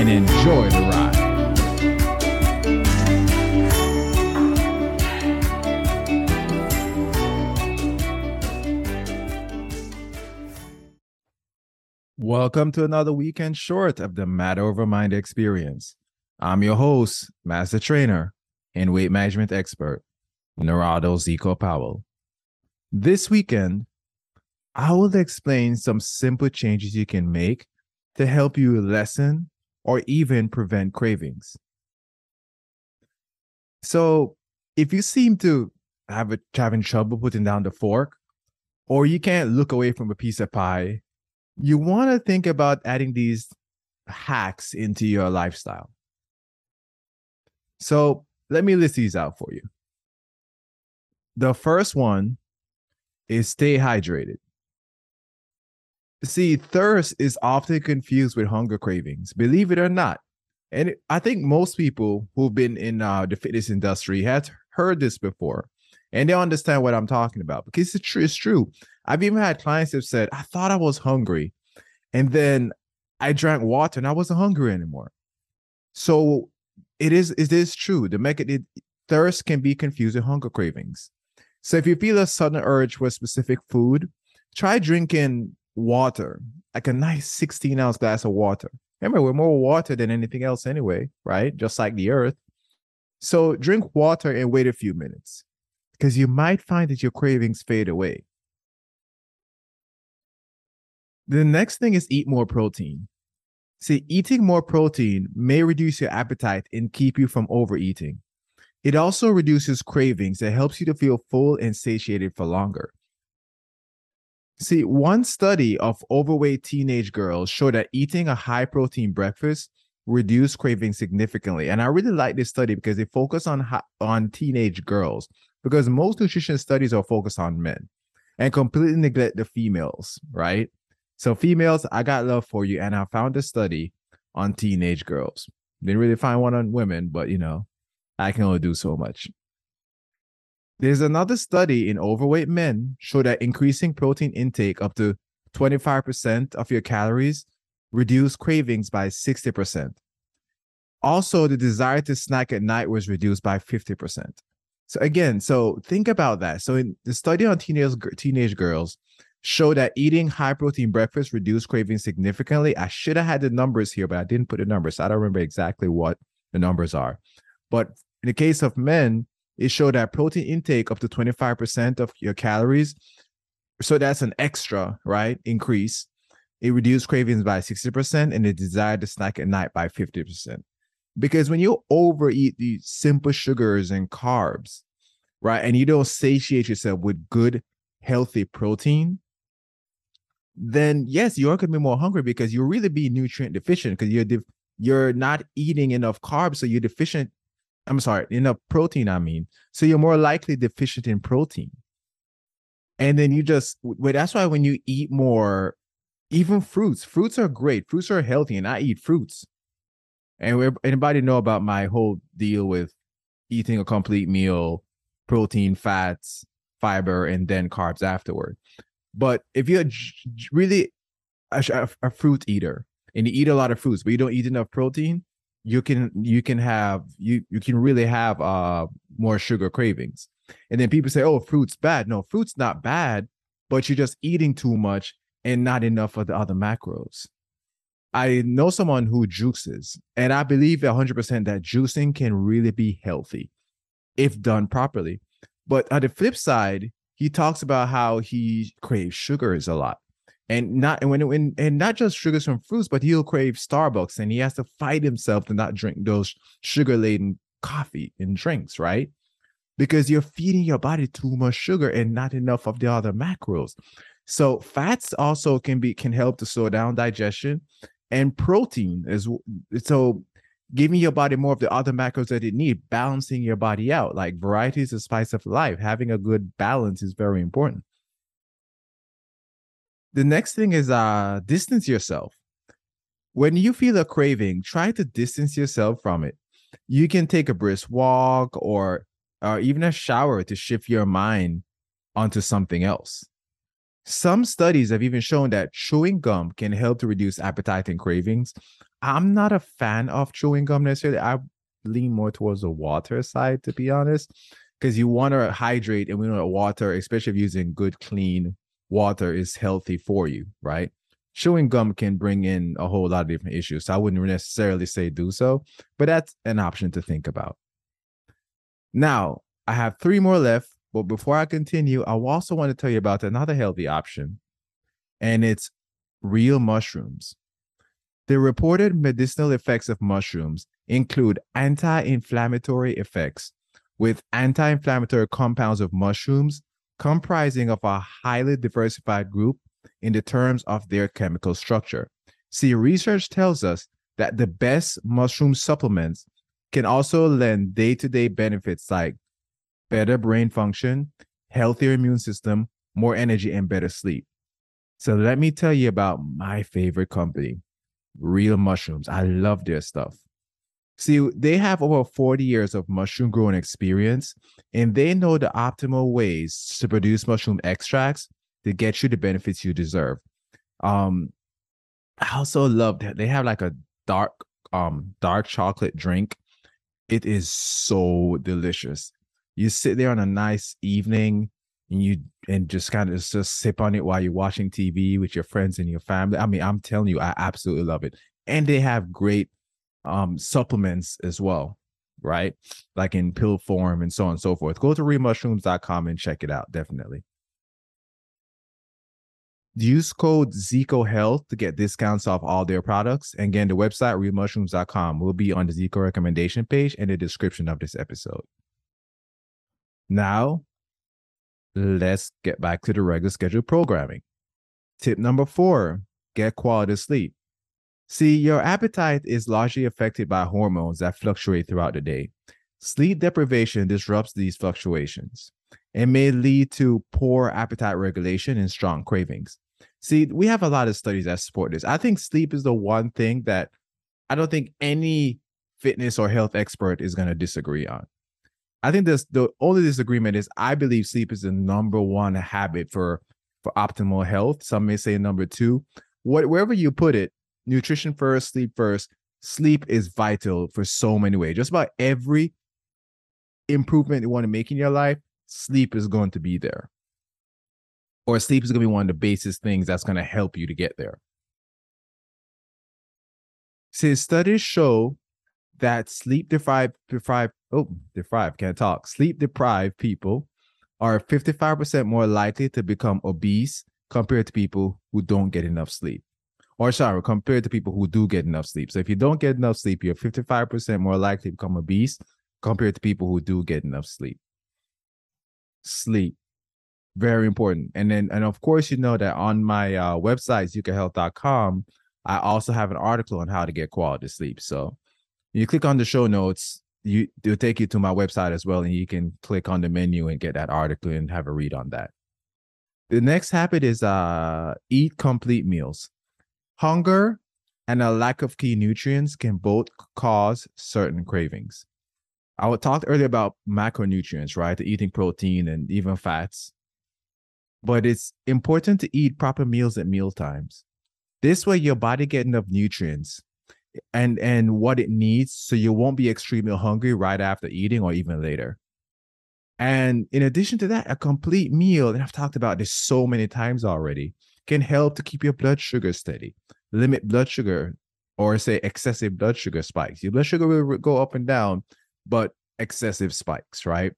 and enjoy the ride. Welcome to another weekend short of the Matter Over Mind experience. I'm your host, Master Trainer and Weight Management Expert, Narado Zeco Powell. This weekend, I will explain some simple changes you can make to help you lessen or even prevent cravings. So, if you seem to have a, having trouble putting down the fork, or you can't look away from a piece of pie, you want to think about adding these hacks into your lifestyle. So, let me list these out for you. The first one is stay hydrated. See, thirst is often confused with hunger cravings, believe it or not. And I think most people who've been in uh, the fitness industry have heard this before and they understand what I'm talking about because it's true. It's true. I've even had clients that said, I thought I was hungry. And then I drank water and I wasn't hungry anymore. So it is, it is true. The mechanism, thirst can be confused with hunger cravings. So if you feel a sudden urge for a specific food, try drinking water, like a nice 16 ounce glass of water. Remember, we're more water than anything else anyway, right? Just like the earth. So drink water and wait a few minutes because you might find that your cravings fade away. The next thing is eat more protein. See, eating more protein may reduce your appetite and keep you from overeating. It also reduces cravings and helps you to feel full and satiated for longer. See, one study of overweight teenage girls showed that eating a high protein breakfast reduced cravings significantly. And I really like this study because they focus on on teenage girls because most nutrition studies are focused on men and completely neglect the females, right? So females, I got love for you and I found a study on teenage girls. Didn't really find one on women, but you know, I can only do so much. There's another study in overweight men show that increasing protein intake up to 25% of your calories reduce cravings by 60%. Also, the desire to snack at night was reduced by 50%. So again, so think about that. So in the study on teenage teenage girls show that eating high protein breakfast reduced cravings significantly. I should have had the numbers here, but I didn't put the numbers. So I don't remember exactly what the numbers are. But in the case of men, it showed that protein intake up to 25% of your calories. So that's an extra, right? Increase. It reduced cravings by 60% and the desire to snack at night by 50%. Because when you overeat these simple sugars and carbs, right, and you don't satiate yourself with good, healthy protein, then yes, you are going to be more hungry because you'll really be nutrient deficient because you're de- you're not eating enough carbs, so you're deficient I'm sorry, enough protein, I mean. So you're more likely deficient in protein. And then you just, well, that's why when you eat more, even fruits, fruits are great. Fruits are healthy, and I eat fruits. And anybody know about my whole deal with eating a complete meal, protein, fats, fiber, and then carbs afterward. But if you're really a, a fruit eater and you eat a lot of fruits, but you don't eat enough protein, you can you can have you you can really have uh more sugar cravings. And then people say oh fruit's bad. No fruit's not bad but you're just eating too much and not enough of the other macros. I know someone who juices and i believe 100% that juicing can really be healthy if done properly. But on the flip side he talks about how he craves sugars a lot and not and when, when and not just sugars from fruits, but he'll crave Starbucks and he has to fight himself to not drink those sugar laden coffee and drinks, right? Because you're feeding your body too much sugar and not enough of the other macros. So fats also can be can help to slow down digestion, and protein is so giving your body more of the other macros that it need, balancing your body out. Like variety is spice of life. Having a good balance is very important. The next thing is uh distance yourself. When you feel a craving, try to distance yourself from it. You can take a brisk walk or or even a shower to shift your mind onto something else. Some studies have even shown that chewing gum can help to reduce appetite and cravings. I'm not a fan of chewing gum necessarily. I lean more towards the water side, to be honest, because you want to hydrate, and we know water, especially if using good, clean water, is healthy for you, right? Chewing gum can bring in a whole lot of different issues. So I wouldn't necessarily say do so, but that's an option to think about. Now, I have three more left, but before I continue, I also want to tell you about another healthy option, and it's real mushrooms. The reported medicinal effects of mushrooms include anti inflammatory effects, with anti inflammatory compounds of mushrooms comprising of a highly diversified group in the terms of their chemical structure. See, research tells us that the best mushroom supplements can also lend day to day benefits like better brain function, healthier immune system, more energy, and better sleep. So let me tell you about my favorite company, Real Mushrooms. I love their stuff. See, they have over 40 years of mushroom growing experience, and they know the optimal ways to produce mushroom extracts to get you the benefits you deserve. Um, I also love that they have like a dark, um, dark chocolate drink. It is so delicious. You sit there on a nice evening and you and just kind of just sip on it while you're watching TV with your friends and your family. I mean, I'm telling you, I absolutely love it. And they have great um supplements as well, right? Like in pill form and so on and so forth. Go to realmushrooms.com and check it out, definitely. Use code Zeco Health to get discounts off all their products. And again, the website realmushrooms.com will be on the Zeco recommendation page and the description of this episode. Now, let's get back to the regular scheduled programming. Tip number four get quality sleep. See, your appetite is largely affected by hormones that fluctuate throughout the day. Sleep deprivation disrupts these fluctuations and may lead to poor appetite regulation and strong cravings. See, we have a lot of studies that support this. I think sleep is the one thing that I don't think any fitness or health expert is going to disagree on. I think this the only disagreement is I believe sleep is the number one habit for for optimal health. Some may say number two. What wherever you put it, nutrition first, sleep first. Sleep is vital for so many ways. Just about every improvement you want to make in your life, sleep is going to be there. Or sleep is going to be one of the basis things that's going to help you to get there. See, studies show that sleep deprived, deprived, oh, deprived, can't talk. Sleep deprived people are 55% more likely to become obese compared to people who don't get enough sleep or sorry, compared to people who do get enough sleep. So if you don't get enough sleep, you're 55% more likely to become obese compared to people who do get enough sleep. Sleep, very important. And then, and of course, you know that on my uh, website, zecohealth.com, I also have an article on how to get quality sleep. So you click on the show notes, you it'll take you to my website as well, and you can click on the menu and get that article and have a read on that. The next habit is uh eat complete meals. Hunger and a lack of key nutrients can both cause certain cravings. I talked earlier about macronutrients, right? The eating protein and even fats. But it's important to eat proper meals at meal times. This way your body get enough nutrients and and what it needs so you won't be extremely hungry right after eating or even later. And in addition to that, a complete meal, and I've talked about this so many times already, can help to keep your blood sugar steady, limit blood sugar, or say excessive blood sugar spikes. Your blood sugar will go up and down, but excessive spikes, right?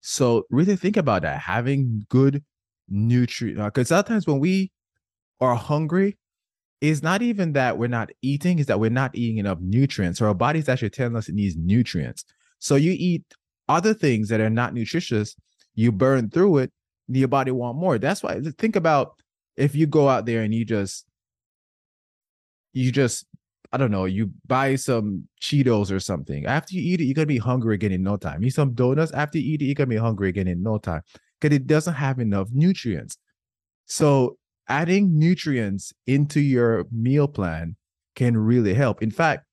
So really think about that. Having good nutrient, because uh, sometimes when we are hungry, it's not even that we're not eating, is that we're not eating enough nutrients. So our body's actually telling us it needs nutrients. So you eat other things that are not nutritious, you burn through it, your body want more. That's why think about if you go out there and you just you just I don't know, you buy some Cheetos or something. After you eat it, you're gonna be hungry again in no time. Eat some donuts. After you eat it, you're gonna be hungry again in no time because it doesn't have enough nutrients. So adding nutrients into your meal plan can really help. In fact,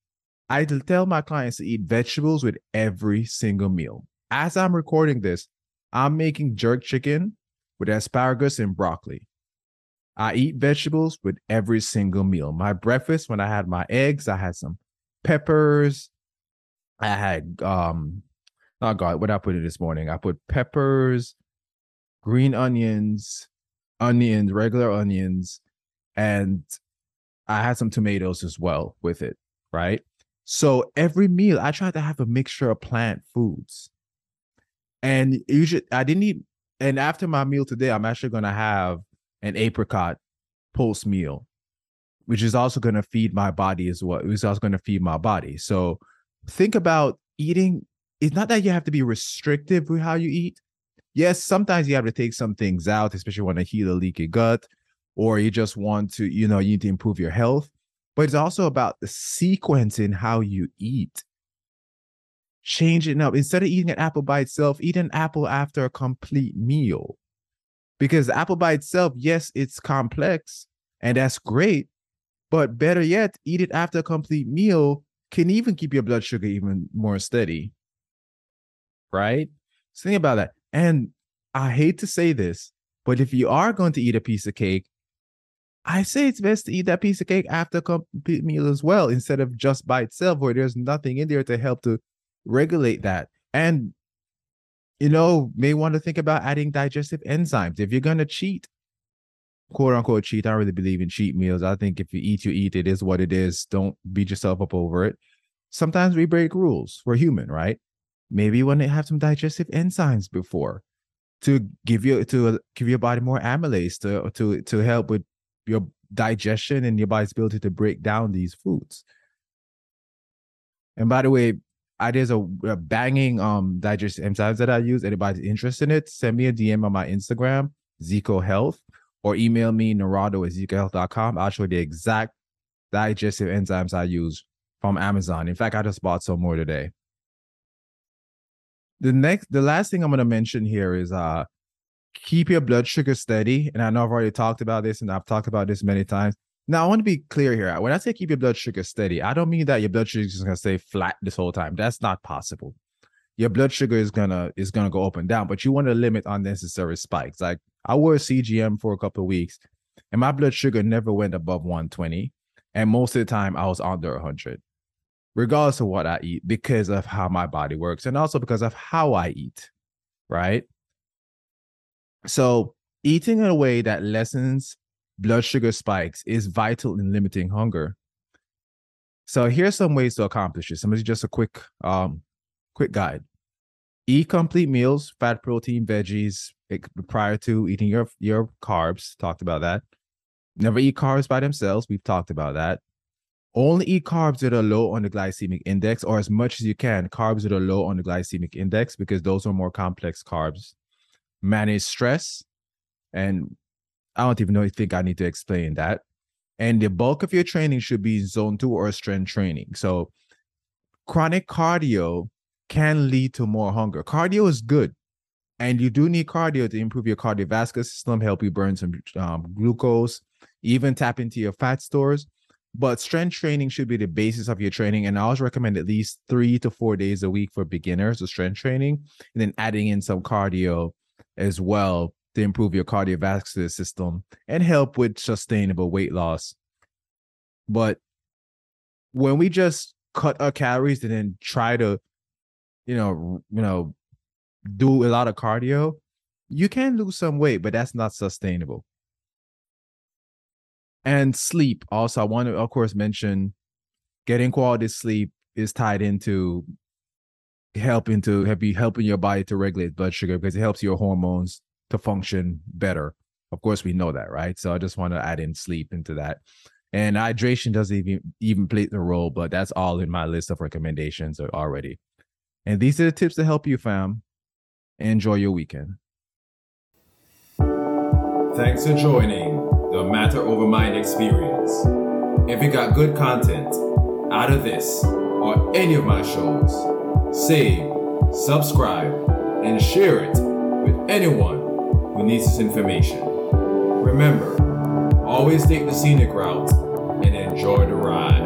I tell my clients to eat vegetables with every single meal. As I'm recording this, I'm making jerk chicken with asparagus and broccoli. I eat vegetables with every single meal. My breakfast, when I had my eggs, I had some peppers. I had um oh god, what I put in this morning? I put peppers, green onions, onions, regular onions, and I had some tomatoes as well with it, right? So every meal I try to have a mixture of plant foods. And usually I didn't eat and after my meal today, I'm actually gonna have an apricot post meal, which is also going to feed my body as well. It's also going to feed my body. So think about eating. It's not that you have to be restrictive with how you eat. Yes, sometimes you have to take some things out, especially when you heal a leaky gut, or you just want to, you know, you need to improve your health. But it's also about the sequence in how you eat. Change it up. Instead of eating an apple by itself, eat an apple after a complete meal because apple by itself, yes, it's complex and that's great, but better yet, eat it after a complete meal can even keep your blood sugar even more steady. Right? So think about that. And I hate to say this, but if you are going to eat a piece of cake, I say it's best to eat that piece of cake after a complete meal as well, instead of just by itself, where there's nothing in there to help to regulate that. And you know, may want to think about adding digestive enzymes. If you're going to cheat, quote unquote cheat, I really believe in cheat meals. I think if you eat, you eat. It is what it is. Don't beat yourself up over it. Sometimes we break rules. We're human, right? Maybe you want to have some digestive enzymes before to give you to uh, give your body more amylase to to to help with your digestion and your body's ability to break down these foods. And by the way, I there's a, a banging um digestive enzymes that I use. Anybody's interested in it, send me a DM on my Instagram, Zeco Health, or email me Narado at zecohealth.com. I'll show you the exact digestive enzymes I use from Amazon. In fact, I just bought some more today. The next the last thing I'm gonna mention here is uh keep your blood sugar steady. And I know I've already talked about this and I've talked about this many times. Now, I want to be clear here. When I say keep your blood sugar steady, I don't mean that your blood sugar is going to stay flat this whole time. That's not possible. Your blood sugar is gonna is gonna go up and down, but you want to limit unnecessary spikes. Like I wore CGM for a couple of weeks, and my blood sugar never went above 120, and most of the time I was under 100, regardless of what I eat, because of how my body works, and also because of how I eat. Right. So eating in a way that lessens blood sugar spikes is vital in limiting hunger. So here's some ways to accomplish this. Some is just a quick um quick guide. Eat complete meals, fat, protein, veggies prior to eating your your carbs. Talked about that. Never eat carbs by themselves. We've talked about that. Only eat carbs that are low on the glycemic index, or as much as you can, carbs that are low on the glycemic index, because those are more complex carbs. Manage stress. And I don't even know think I need to explain that. And the bulk of your training should be zone two or strength training. So chronic cardio can lead to more hunger. Cardio is good. And you do need cardio to improve your cardiovascular system, help you burn some um, glucose, even tap into your fat stores. But strength training should be the basis of your training. And I always recommend at least three to four days a week for beginners of strength training, and then adding in some cardio as well to improve your cardiovascular system and help with sustainable weight loss. But when we just cut our calories and then try to, you know, you know, do a lot of cardio, you can lose some weight, but that's not sustainable. And sleep. Also, I want to, of course, mention getting quality sleep is tied into helping to help you helping your body to regulate blood sugar because it helps your hormones to function better. Of course, we know that, right? So I just want to add in sleep into that. And hydration doesn't even even play the role, but that's all in my list of recommendations already. And these are the tips to help you, fam. Enjoy your weekend. Thanks for joining the Matter Over Mind experience. If you got good content out of this or any of my shows, save, subscribe, and share it with anyone who needs this information. Remember, always take the scenic route and enjoy the ride.